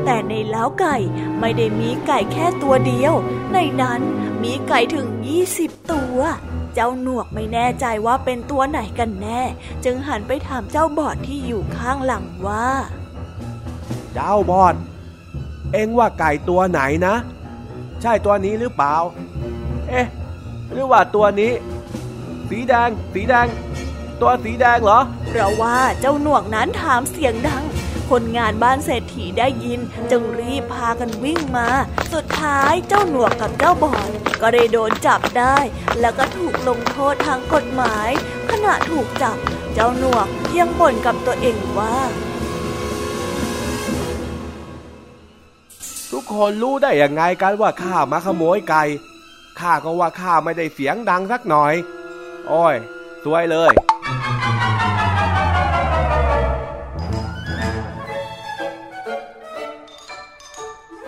Speaker 1: แต่ในล้าวไก่ไม่ได้มีไก่แค่ตัวเดียว ในนั้นมีไก่ถึง 20 ตัว เจ้าหนวกไม่แน่ใจว่าเป็นตัวไหนกันแน่ จึงหันไปถามเจ้าบอดที่อยู่ข้างหลังว่า
Speaker 3: เจ้าบอด เอ็งว่าไก่ตัวไหนนะ ใช่ตัวนี้หรือเปล่า เอ๊ะ หรือว่าตัวนี้ สีแดง สีแดง ตัวสีแดงเหรอ
Speaker 1: เพราะว่าเจ้าหนวกนั้นถามเสียงดัง คนงานบ้านเศรษฐีได้ยิน จึงรีบพากันวิ่งมา สุดท้ายเจ้าหนวกกับเจ้าบอยก็ได้โดนจับได้ แล้วก็ถูกลงโทษทางกฎหมาย ขณะถูกจับ เจ้าหนวกยังบ่นกับตัวเองว่า
Speaker 3: ทุกคนรู้ได้ยังไงกันว่าข้ามาขโมยไก่ ข้าก็ว่าข้าไม่ได้เสียงดังสักหน่อย โอ้ยสวยเลย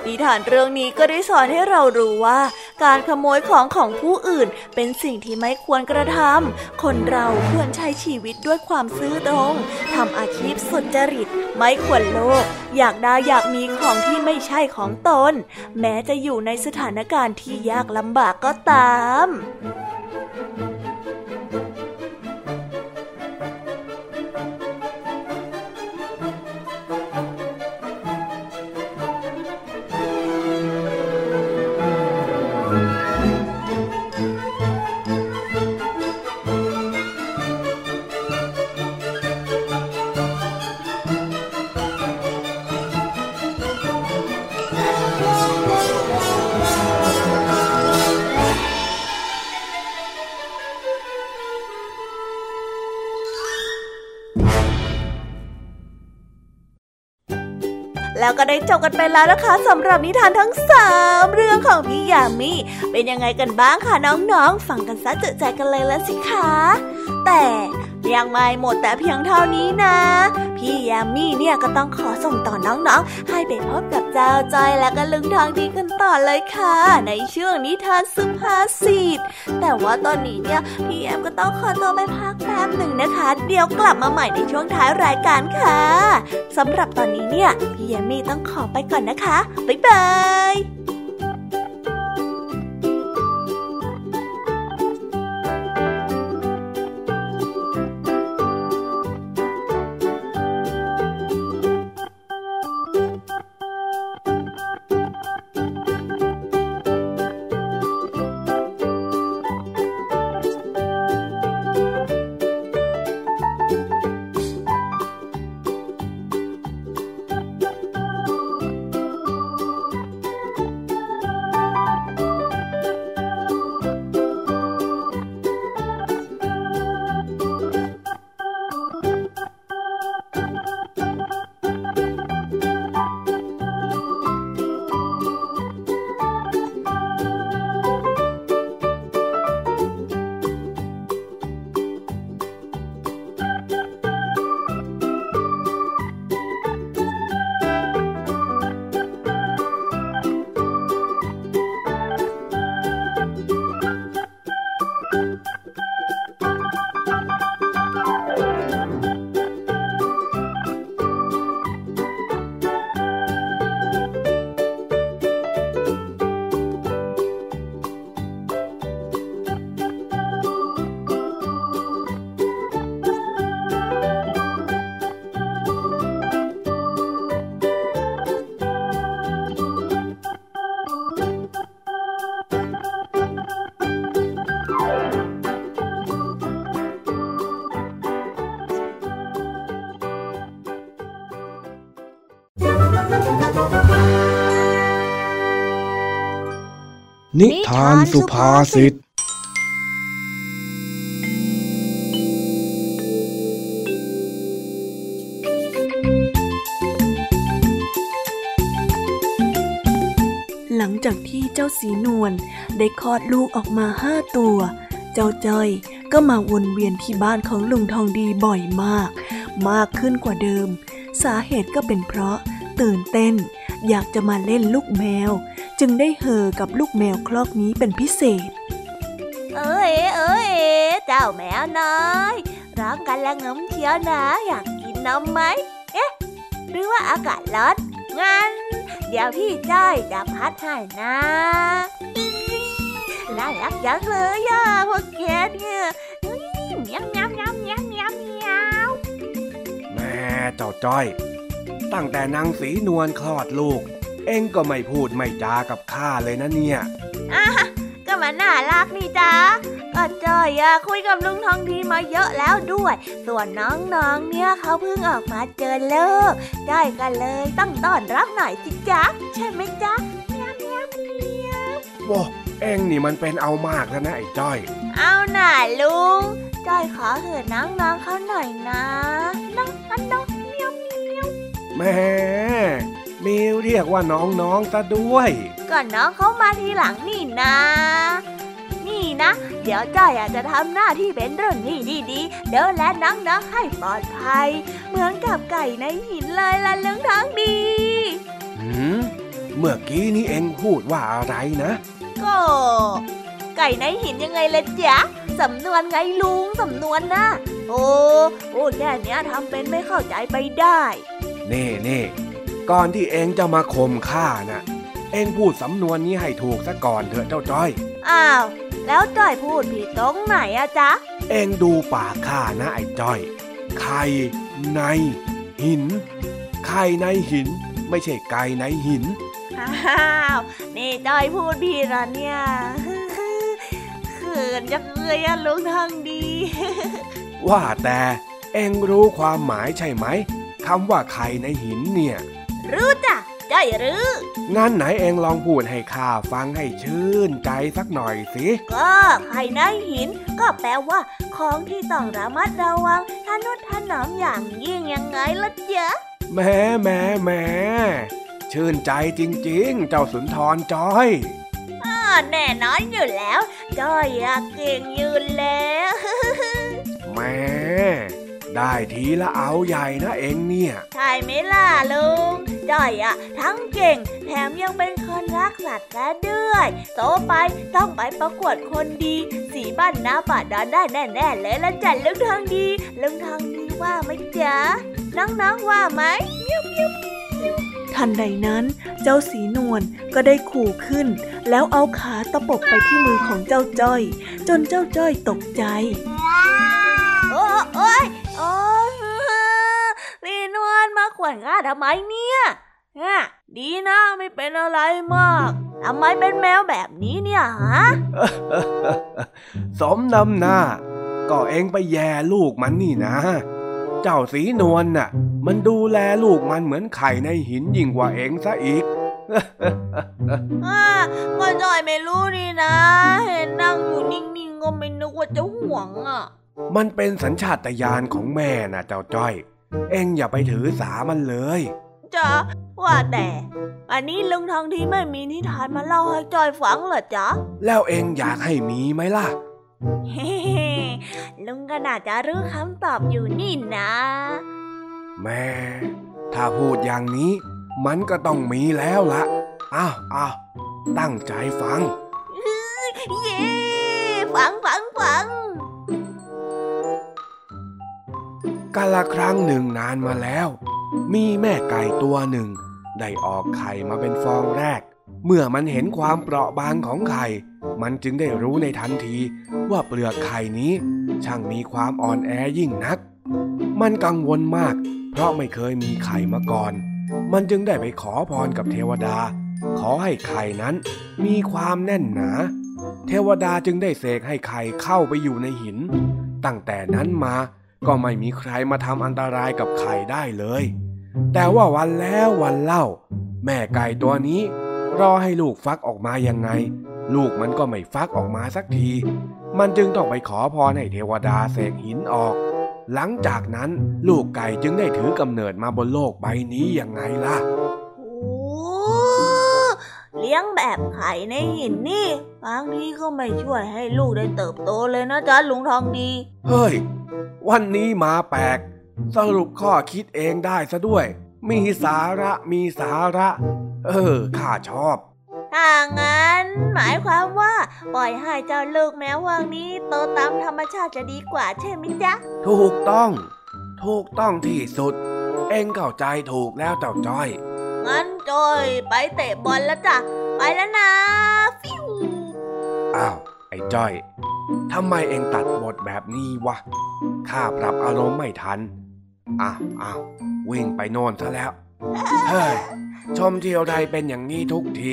Speaker 1: นิทานเรื่องนี้ก็ได้สอนให้เรารู้ว่า การขโมยของของผู้อื่น เป็นสิ่งที่ไม่ควรกระทำ คนเราควรใช้ชีวิตด้วยความซื่อตรงทำอาชีพสุจริต ไม่ควรโลภ อยากได้อยากมีของที่ไม่ใช่ของตน แม้จะอยู่ในสถานการณ์ที่ยากลำบากก็ตามแล้ ได้จบกันไปแล้วนะคะสำหรับนิทานทั้งสามเรื่องของพี่ยามีเป็นยังไงกันบ้างคะน้องๆ ฟังกันซะเจอใจกันเลยละสิคะแต่ ยังไม่หมดแต่เพียงเท่านี้นะ พี่ยามี่เนี่ยก็ต้องขอส่งต่อน้องๆ ให้ไปพบกับเจ้าจอยและก็ลุงทองดีกันต่อเลยค่ะ ในช่วงนิทานสุภาษิตแต่ว่าตอนนี้เนี่ยพี่แอมก็ต้องขอตัวไปพักแป๊บหนึ่งนะคะ เดี๋ยวกลับมาใหม่ในช่วงท้ายรายการค่ะสำหรับตอนนี้เนี่ยพี่ยามีต้องขอไปก่อนนะคะบ๊ายบาย
Speaker 3: นิทานสุภาษิต
Speaker 2: หลังจากที่เจ้าสีนวลได้คลอดลูกออกมาห้าตัว เจ้าจ้อยก็มาวนเวียนที่บ้านของลุงทองดีบ่อยมาก มากขึ้นกว่าเดิม สาเหตุก็เป็นเพราะตื่นเต้น อยากจะมาเล่นลูกแมว จึงได้เห่อกับลูกแมวคลอกนี้เป็นพิเศษ
Speaker 1: เอ้ยเอ้ยเจ้าแมวน้อยร้องกันและงมเชียวนะอยากกินนมไหมเอ๊ะหรือว่าอากาศร้อนงั้น เดี๋ยวพี่จ้อยจะพัดให้นะน่ารักจังเลยอะพวกแกเนี่ยเมียวเมียวเมียวเมียวเมียวเมียว
Speaker 3: แม่เจ้าจ้อย ตั้งแต่นางสีนวลคลอดลูก เอ็งก็ไม่พูดไม่จากับข้าเลยนะเนี่ย
Speaker 1: อะก็มันน่ารักนี่จ้าก็จ้อยอะคุยกับลุงทองดีมาเยอะแล้วด้วย ส่วนน้องๆ เนี่ยเขาเพิ่งออกมาเจอเลิกจ้อยกันเลยต้องต้อนรับหน่อยจิจ๊ะใช่ไหมจ๊ะเมียวเมียวเมียว
Speaker 3: ว้าเอ็งนี่มันเป็นเอามากแล้วนะไอ้จ้อย
Speaker 1: เอาหน่าลุงจ้อยขอเหินน้องๆเขาหน่อยนะน้องอันน้องเมียวเมียว
Speaker 3: แม่ มิวเรียกว่าน้องๆซะด้วย
Speaker 1: ก็น้องเขามาทีหลังนี่นะ นี่นะ เดี๋ยวจ้อยอาจจะทำหน้าที่เป็นรุ่นนี่ดีๆเดินและน้องๆให้ปลอดภัย เหมือนกับไก่ในหินเลยล่ะลุงทั้งดี
Speaker 3: หืมเมื่อกี้นี้เอ็งพูดว่าอะไรนะ
Speaker 1: ก็ไก่ในหินยังไงล่ะจ๊ะสำนวนไงลุงสำนวนนะโอ้พูดแค่เนี้ยทำเป็นไม่เข้าใจไปได้
Speaker 3: เน่เน่ ก่อนที่เอ็งจะมาข่มข้าน่ะ เอ็งพูดสำนวนนี้ให้ถูกซะก่อนเถอะเจ้าจ้อย
Speaker 1: อ้าว แล้วจ้อยพูดผิดตรงไหนอะจ๊ะ
Speaker 3: เอ็งดูปากข้านะไอ้จ้อย ไข่ในหิน ไข่ในหิน ไม่ใช่ไก่ในหิน
Speaker 1: อ้าว นี่จ้อยพูดผิดเหรอเนี่ยเขินจังเลยอะลุงทางดี
Speaker 3: ว่าแต่เอ็งรู้ความหมายใช่ไหมคำว่าไข่ในหินเนี่ย
Speaker 1: รู้จ้ะจ้อยรู้
Speaker 3: งั้นไหนเอ็งลองพูดให้ข้าฟังให้ชื่นใจสักหน่อยสิ
Speaker 1: ก็ไข่ในหิน ก็แปลว่า ของที่ต้องระมัดระวังทนุถนอมอย่างยิ่งยังไงล่ะจ๊ะ
Speaker 3: แหม่แหม่แหม่ชื่นใจจริงๆ เจ้าสุนทรจอย
Speaker 1: อ่าแน่นอนอยู่แล้ว จ้อยอะเก่งอยู่แล้ว
Speaker 3: แหม่ ได้ทีละเอาใหญ่นะเอ็งเนี่ย
Speaker 1: ใช่ไหมล่ะลุงจ้อยอะทั้งเก่ง แถมยังเป็นคนรักสัตว์และด้วย โตไปต้องไปประกวดคนดี สีบ้านนาป่าดอนได้แน่ๆเลยละจันลุงทองดีลุงทองดีว่าไหมจ๊ะน้องๆว่าไหม
Speaker 2: ทันใดนั้น เจ้าสีนวลก็ได้ขู่ขึ้น แล้วเอาขาตะปบไปที่มือของเจ้าจ้อย จนเจ้าจ้อยตกใจ
Speaker 1: โอ้โอ้ย โอ้ยพี่นวลมาขวนข้าทำไมเนี่ยฮะดีนะไม่เป็นอะไรมากทำไมเป็นแมวแบบนี้เนี่ยฮะ
Speaker 3: สมนำหน้า ก็เอ็งไปแย่ลูกมันนี่นะ เจ้าสีนวลน่ะ มันดูแลลูกมันเหมือนไข่ในหินยิ่งกว่าเอ็งซะอีก
Speaker 1: อ่าก็จอยไม่รู้นี่นะ เห็นนั่งอยู่นิ่งๆก็ไม่นึกว่าจะห่วงอะ
Speaker 3: มันเป็นสัญชาตญาณของแม่นะเจ้าจ้อย เอ็งอย่าไปถือสามันเลย
Speaker 1: จ๊ะว่าแต่อันนี้ลุงทองที่ไม่มีนิทานมาเล่าให้จอยฟังเหรอจ๊ะ
Speaker 3: แล้วเอ็งอยากให้มีไหมล่ะ
Speaker 1: เฮ้ลุงก็น่าจะรู้คำตอบอยู่นี่นะ
Speaker 3: แม่ ถ้าพูดอย่างนี้ มันก็ต้องมีแล้วละอ้าวอ้าวตั้งใจฟัง
Speaker 1: เย้
Speaker 3: กาละครั้งหนึ่งนานมาแล้ว มีแม่ไก่ตัวหนึ่ง ได้ออกไข่มาเป็นฟองแรก เมื่อมันเห็นความเปราะบางของไข่ มันจึงได้รู้ในทันทีว่าเปลือกไข่นี้ ช่างมีความอ่อนแอยิ่งนัก มันกังวลมาก เพราะไม่เคยมีไข่มาก่อน มันจึงได้ไปขอพรกับเทวดา ขอให้ไข่นั้นมีความแน่นหนา เทวดาจึงได้เสกให้ไข่เข้าไปอยู่ในหิน ตั้งแต่นั้นมา ก็ไม่มีใครมาทำอันตรายกับไข่ได้เลย แต่ว่าวันแล้ววันเล่า แม่ไก่ตัวนี้ รอให้ลูกฟักออกมายังไง ลูกมันก็ไม่ฟักออกมาสักที มันจึงต้องไปขอพรให้เทวดาเสกหินออก หลังจากนั้นลูกไก่จึงได้ถือกำเนิดมาบนโลกใบนี้ยังไงล่ะ
Speaker 1: โอ้เลี้ยงแบบไข่ในหินนี่ บางทีก็ไม่ช่วยให้ลูกได้เติบโตเลยนะจ๊ะลุงทองดี
Speaker 3: เฮ้ย วันนี้มาแปลก สรุปข้อคิดเองได้ซะด้วย มีสาระมีสาระ เออ ข้าชอบ
Speaker 1: ถ้างั้น หมายความว่า ปล่อยให้เจ้าลูกแมววางนี้โตตามธรรมชาติจะดีกว่าใช่ไหมจ๊ะ
Speaker 3: ถูกต้อง ถูกต้องที่สุด เองเข้าใจถูกแล้วเจ้าจ้อย
Speaker 1: งั้นจอยไปเตะบอลแล้วจ้ะ ไปแล้วนะ ฟิว
Speaker 3: อ้าว ไอ้จ้อย ทำไมเองตัดบทแบบนี้วะ ข้าปรับอารมณ์ไม่ทัน อ้าวอ้าววิ่งไปโน่นซะแล้ว เฮ้ย ชมเที่ยวใดเป็นอย่างนี้ทุกที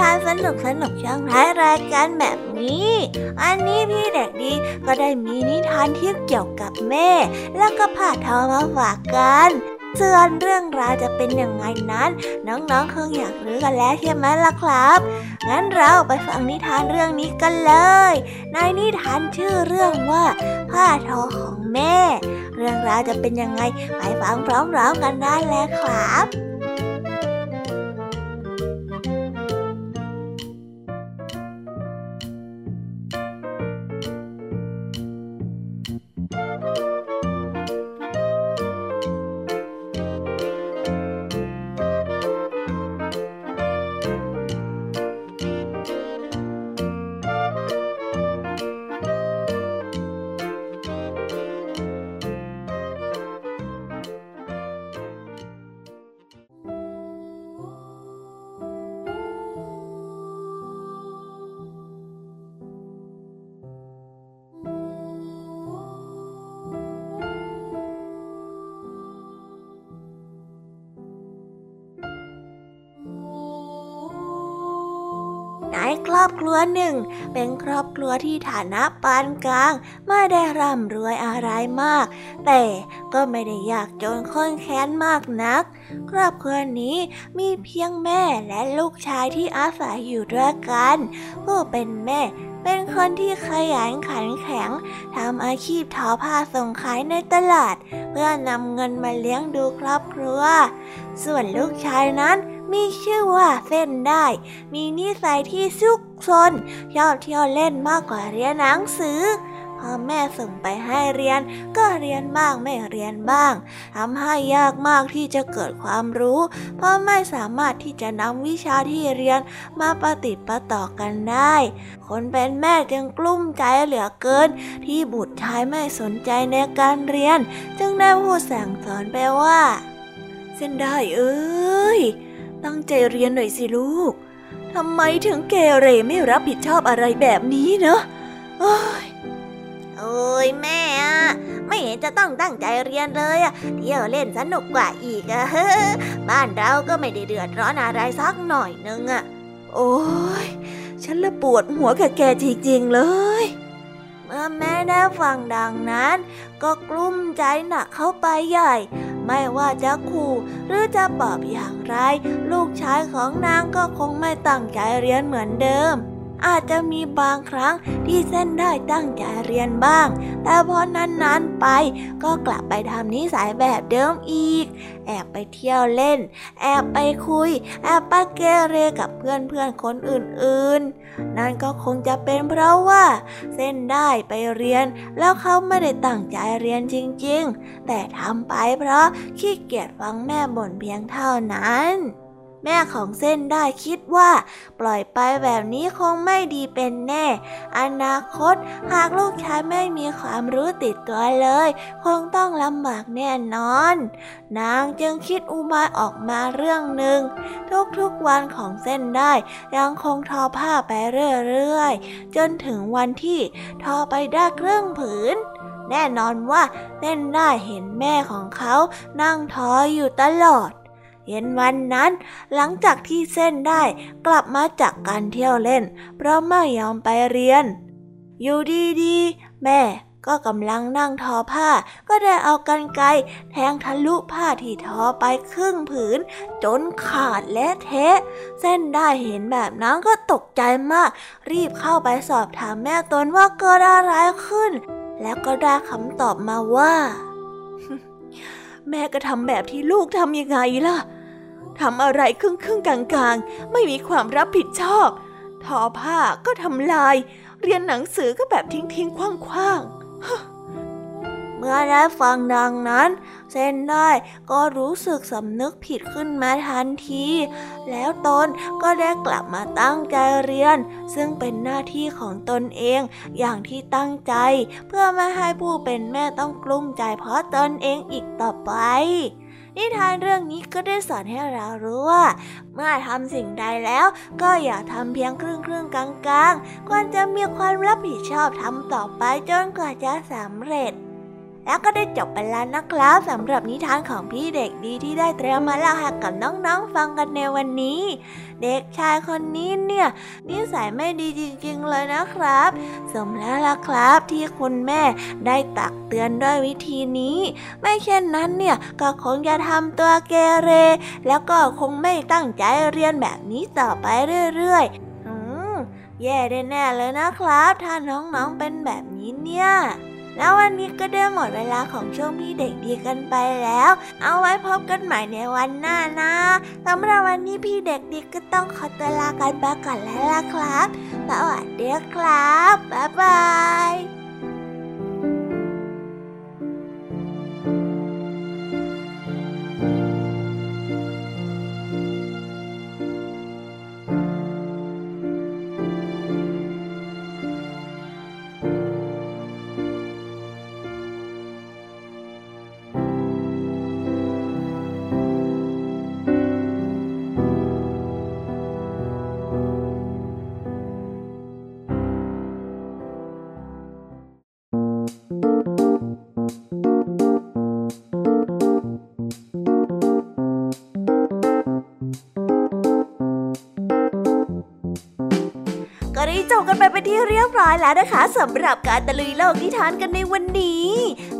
Speaker 5: ทาน
Speaker 1: สนุกสนุกช่วงท้ายรายการแบบนี้ อันนี้พี่เด็กดีก็ได้มีนิทานที่เกี่ยวกับแม่ แล้วก็ผ่าทอมาฝากกันส่วนเรื่องราวจะเป็นยังไงนั้น น้องๆคงอยากรู้กันแล้วใช่ไหมล่ะครับ งั้นเราไปฟังนิทานเรื่องนี้กันเลย ในนิทานชื่อเรื่องว่าผ้าทอของแม่ เรื่องราวจะเป็นยังไงไปฟังพร้อมๆกันได้เลยครับ อบครัวหนึ่ง เป็นครอบครัวที่ฐานะปานกลาง ไม่ได้ร่ำรวยอะไรมาก แต่ก็ไม่ได้ยากจนข้นแค้นมากนัก ครอบครัวนี้มีเพียงแม่และลูกชายที่อาศัยอยู่ด้วยกัน ผู้เป็นแม่เป็นคนที่ขยันขันแข็งทำอาชีพทอผ้าส่งขายในตลาด เพื่อนำเงินมาเลี้ยงดูครอบครัว ส่วนลูกชายนั้น มีชื่อว่าเส้นได้ มีนิสัยที่ซุกซนชอบเที่ยวเล่นมากกว่าเรียนหนังสือพ่อแม่ส่งไปให้เรียนก็เรียนบ้างไม่เรียนบ้างทำให้ยากมากที่จะเกิดความรู้ เพราะไม่สามารถที่จะนำวิชาที่เรียนมาปฏิปะต่อกันได้ คนเป็นแม่จึงกลุ้มใจเหลือเกิน ที่บุตรชายไม่สนใจในการเรียน จึงได้พูดสั่งสอนไปว่า
Speaker 2: เส้นได้เอ้ย ตั้งใจเรียนหน่อยสิลูก ทำไมถึงเกเรไม่รับผิดชอบอะไรแบบนี้เนอะโอ้ย
Speaker 1: โอ้ยแม่อะไม่เห็นจะต้องตั้งใจเรียนเลยอะเที่ยวเล่นสนุกกว่าอีกอะบ้านเราก็ไม่ได้เดือดร้อนอะไรสักหน่อยนึงอะ
Speaker 2: โอ้ยฉันละปวดหัวกับแกจริงๆเลย
Speaker 1: เมื่อแม่ได้ฟังดังนั้น ก็กลุ้มใจหนักเข้าไปใหญ่ ไม่ว่าจะขู่หรือจะปอบอย่างไร ลูกชายของนางก็คงไม่ตั้งใจเรียนเหมือนเดิม อาจจะมีบางครั้งที่เส้นได้ตั้งใจเรียนบ้าง แต่พอนานๆไปก็กลับไปทำนิสัยแบบเดิมอีก แอบไปเที่ยวเล่น แอบไปคุย แอบไปเกเรกับเพื่อนๆคนอื่นๆ นั่นก็คงจะเป็นเพราะว่า เส้นได้ไปเรียน แล้วเขาไม่ได้ตั้งใจเรียนจริงๆ แต่ทำไปเพราะขี้เกียจฟังแม่บ่นเพียงเท่านั้น แม่ของเส้นได้คิดว่า ปล่อยไปแบบนี้คงไม่ดีเป็นแน่ อนาคตหากลูกชายไม่มีความรู้ติดตัวเลย คงต้องลำบากแน่นอน นางจึงคิดอุบายออกมาเรื่องหนึ่ง ทุกๆวันของเส้นได้ ยังคงทอผ้าไปเรื่อยๆ จนถึงวันที่ทอไปได้ครึ่งผืนแน่นอนว่าเส้นได้เห็นแม่ของเขานั่งทออยู่ตลอด เย็นวันนั้น หลังจากที่เส้นได้กลับมาจากการเที่ยวเล่น เพราะไม่ยอมไปเรียน อยู่ดีๆ แม่ก็กำลังนั่งทอผ้า ก็ได้เอากันไกแทงทะลุผ้าที่ทอไปครึ่งผืน จนขาดและเทะ เส้นได้เห็นแบบนั้นก็ตกใจมาก รีบเข้าไปสอบถามแม่ตนว่าเกิดอะไรขึ้น แล้วก็ได้คำตอบมาว่า
Speaker 2: แม่ก็ทำแบบที่ลูกทำยังไงล่ะทำอะไรครึ่งครึ่งกลางกลางไม่มีความรับผิดชอบ ทอผ้าก็ทำลาย เรียนหนังสือก็แบบทิ้งทิ้งคว่างคว่าง
Speaker 1: มื่อได้ฟังดังนั้น เส้นได้ก็รู้สึกสำนึกผิดขึ้นมาทันที แล้วตนก็ได้กลับมาตั้งใจเรียน ซึ่งเป็นหน้าที่ของตนเองอย่างที่ตั้งใจ เพื่อไม่ให้ผู้เป็นแม่ต้องกลุ้มใจเพราะตนเองอีกต่อไปนิทานเรื่องนี้ก็ได้สอนให้เรารู้ว่า เมื่อทำสิ่งใดแล้วก็อย่าทำเพียงครึ่งครึ่งกลางกลางควรจะมีความรับผิดชอบทำต่อไปจนกว่าจะสำเร็จ แล้วก็ได้จบไปแล้วนะครับสำหรับนิทานของพี่เด็กดีที่ได้เตรียมมาเล่าให้กับน้องๆฟังกันในวันนี้ เด็กชายคนนี้เนี่ยนิสัยไม่ดีจริงๆเลยนะครับ สมแล้วล่ะครับที่คุณแม่ได้ตักเตือนด้วยวิธีนี้ ไม่เช่นนั้นเนี่ยก็คงจะทำตัวเกเร แล้วก็คงไม่ตั้งใจเรียนแบบนี้ต่อไปเรื่อยๆอืมแย่แน่ๆเลยนะครับ ถ้าน้องๆเป็นแบบนี้เนี่ย แล้ววันนี้ก็ได้หมดเวลาของช่วงพี่เด็กดีกันไปแล้ว เอาไว้พบกันใหม่ในวันหน้านะสำหรับวันนี้พี่เด็กดีก็ต้องขอตัวลากันไปก่อนแล้วล่ะครับสวัสดีครับ บ๊ายบาย กันไปเป็นที่เรียบร้อยแล้วนะคะสำหรับการตะลุยโลกนิทานกันในวันนี้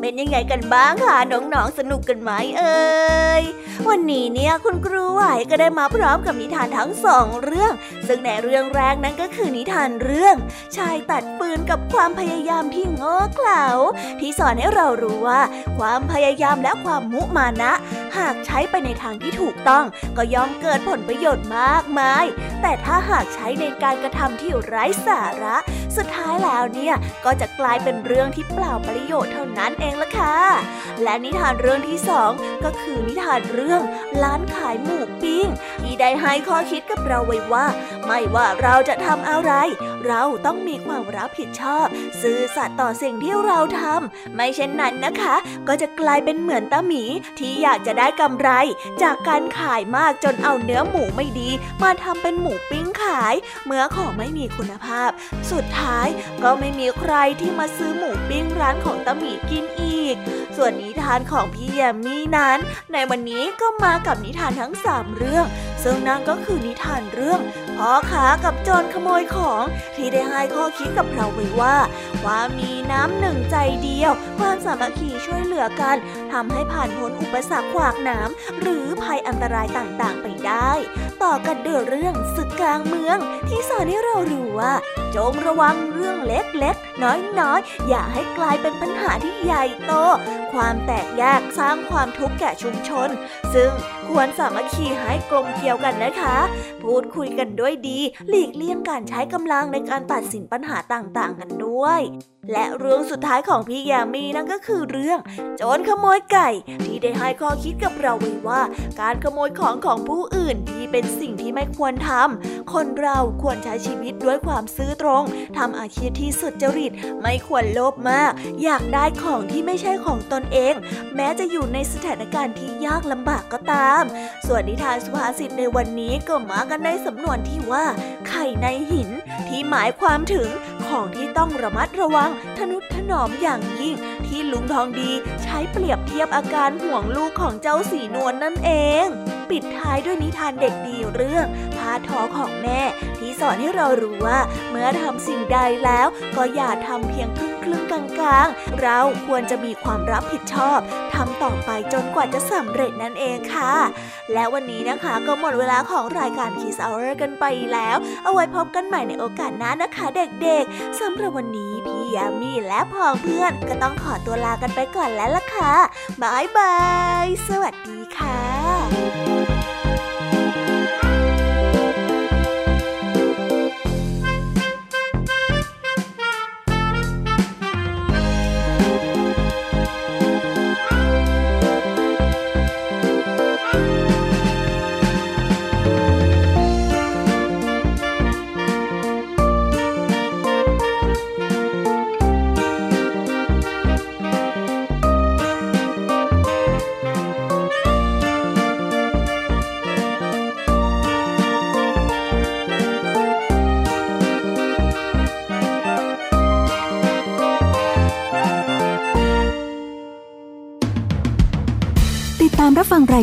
Speaker 1: เป็นยังไงกันบ้างคะน้องๆสนุกกันไหมเอ่ยวันนี้เนี่ยคุณครูไหวก็ได้มาพร้อมกับนิทานทั้งสองเรื่อง ซึ่งในเรื่องแรกนั้นก็คือนิทานเรื่อง ชายตัดปืนกับความพยายามที่งอเขลาที่สอนให้เรารู้ว่า ความพยายามและความมุมานะ หากใช้ไปในทางที่ถูกต้องก็ย่อมเกิดผลประโยชน์มากมาย แต่ถ้าหากใช้ในการกระทำที่ไร้สาระ สุดท้ายแล้วเนี่ยก็จะกลายเป็นเรื่องที่เปล่าประโยชน์เท่านั้นเองละค่ะ และนิทานเรื่องที่สองก็คือนิทานเรื่องร้านขายหมูปิ้งที่ได้ให้ข้อคิดกับเราไว้ว่า ไม่ว่าเราจะทำอะไร เราต้องมีความรับผิดชอบ ซื่อสัตย์ต่อสิ่งที่เราทำไม่เช่นนั้นนะคะ ก็จะกลายเป็นเหมือนตาหมีที่อยากจะได้กำไร จากการขายมากจนเอาเนื้อหมูไม่ดี มาทำเป็นหมูปิ้งขาย เมื่อของไม่มีคุณภาพ สุดท้ายก็ไม่มีใครที่มาซื้อหมูปิ้งร้านของตาหมีกินอีก ส่วนนิทานของพี่แยมมี่นั้น ในวันนี้ก็มากับนิทานทั้งสามเรื่อง ซึ่งนั่นก็คือนิทานเรื่อง พ่อค้ากับโจรขโมยของที่ได้ให้ข้อคิดกับเราไว้ว่า ความมีน้ำหนึ่งใจเดียว ความสามัคคีช่วยเหลือกันทำให้ผ่านพ้นอุปสรรคขวากหนามหรือภัยอันตรายต่างๆ ไปได้ ต่อกันด้วยเรื่องศึกกลางเมือง ที่สอนให้เรารู้ว่า จงระวังเรื่องเล็กๆ น้อยๆ อย่าให้กลายเป็นปัญหาที่ใหญ่โต ความแตกแยกสร้างความทุกข์แก่ชุมชน ซึ่ง ควรสามัคคีให้กลมเกลียวกันนะคะ พูดคุยกันด้วยดี หลีกเลี่ยงการใช้กำลังในการตัดสินปัญหาต่างๆ กันด้วย และเรื่องสุดท้ายของพี่ยามีนั่นก็คือเรื่อง โจรขโมยไก่ ที่ได้ให้ข้อคิดกับเราไว้ว่า การขโมยของของผู้อื่นที่เป็นสิ่งที่ไม่ควรทำคนเราควรใช้ชีวิตด้วยความซื่อตรงทำอาชีพที่สุดจริตไม่ควรโลภมาก อยากได้ของที่ไม่ใช่ของตนเอง แม้จะอยู่ในสถานการณ์ที่ยากลำบากก็ตาม ส่วนนิทานสุภาษิตในวันนี้ก็มากันในสำนวนที่ว่า ไข่ในหิน ที่หมายความถึง ของที่ต้องระมัดระวังทนุถนอมอย่างยิ่ง ที่ลุงทองดีใช้เปรียบเทียบอาการห่วงลูกของเจ้าสีนวลนนั่นเอง ปิดท้ายด้วยนิทานเด็กดีเรื่องผ้าทอของแม่ ที่สอนให้เรารู้ว่า เมื่อทำสิ่งใดแล้วก็อย่าทำเพียงครึ่งครึ่งกลางๆเราควรจะมีความรับผิดชอบทำต่อไปจนกว่าจะสำเร็จนั่นเองค่ะ และวันนี้นะคะก็หมดเวลาของรายการ Kiss Hour กันไปแล้ว เอาไว้พบกันใหม่ในโอกาสหน้านะคะเด็กๆสำหรับวันนี้พี่ยามีและพอเพื่อนก็ต้องขอตัวลากันไปก่อนแล้วล่ะค่ะบายบาย สวัสดีค่ะ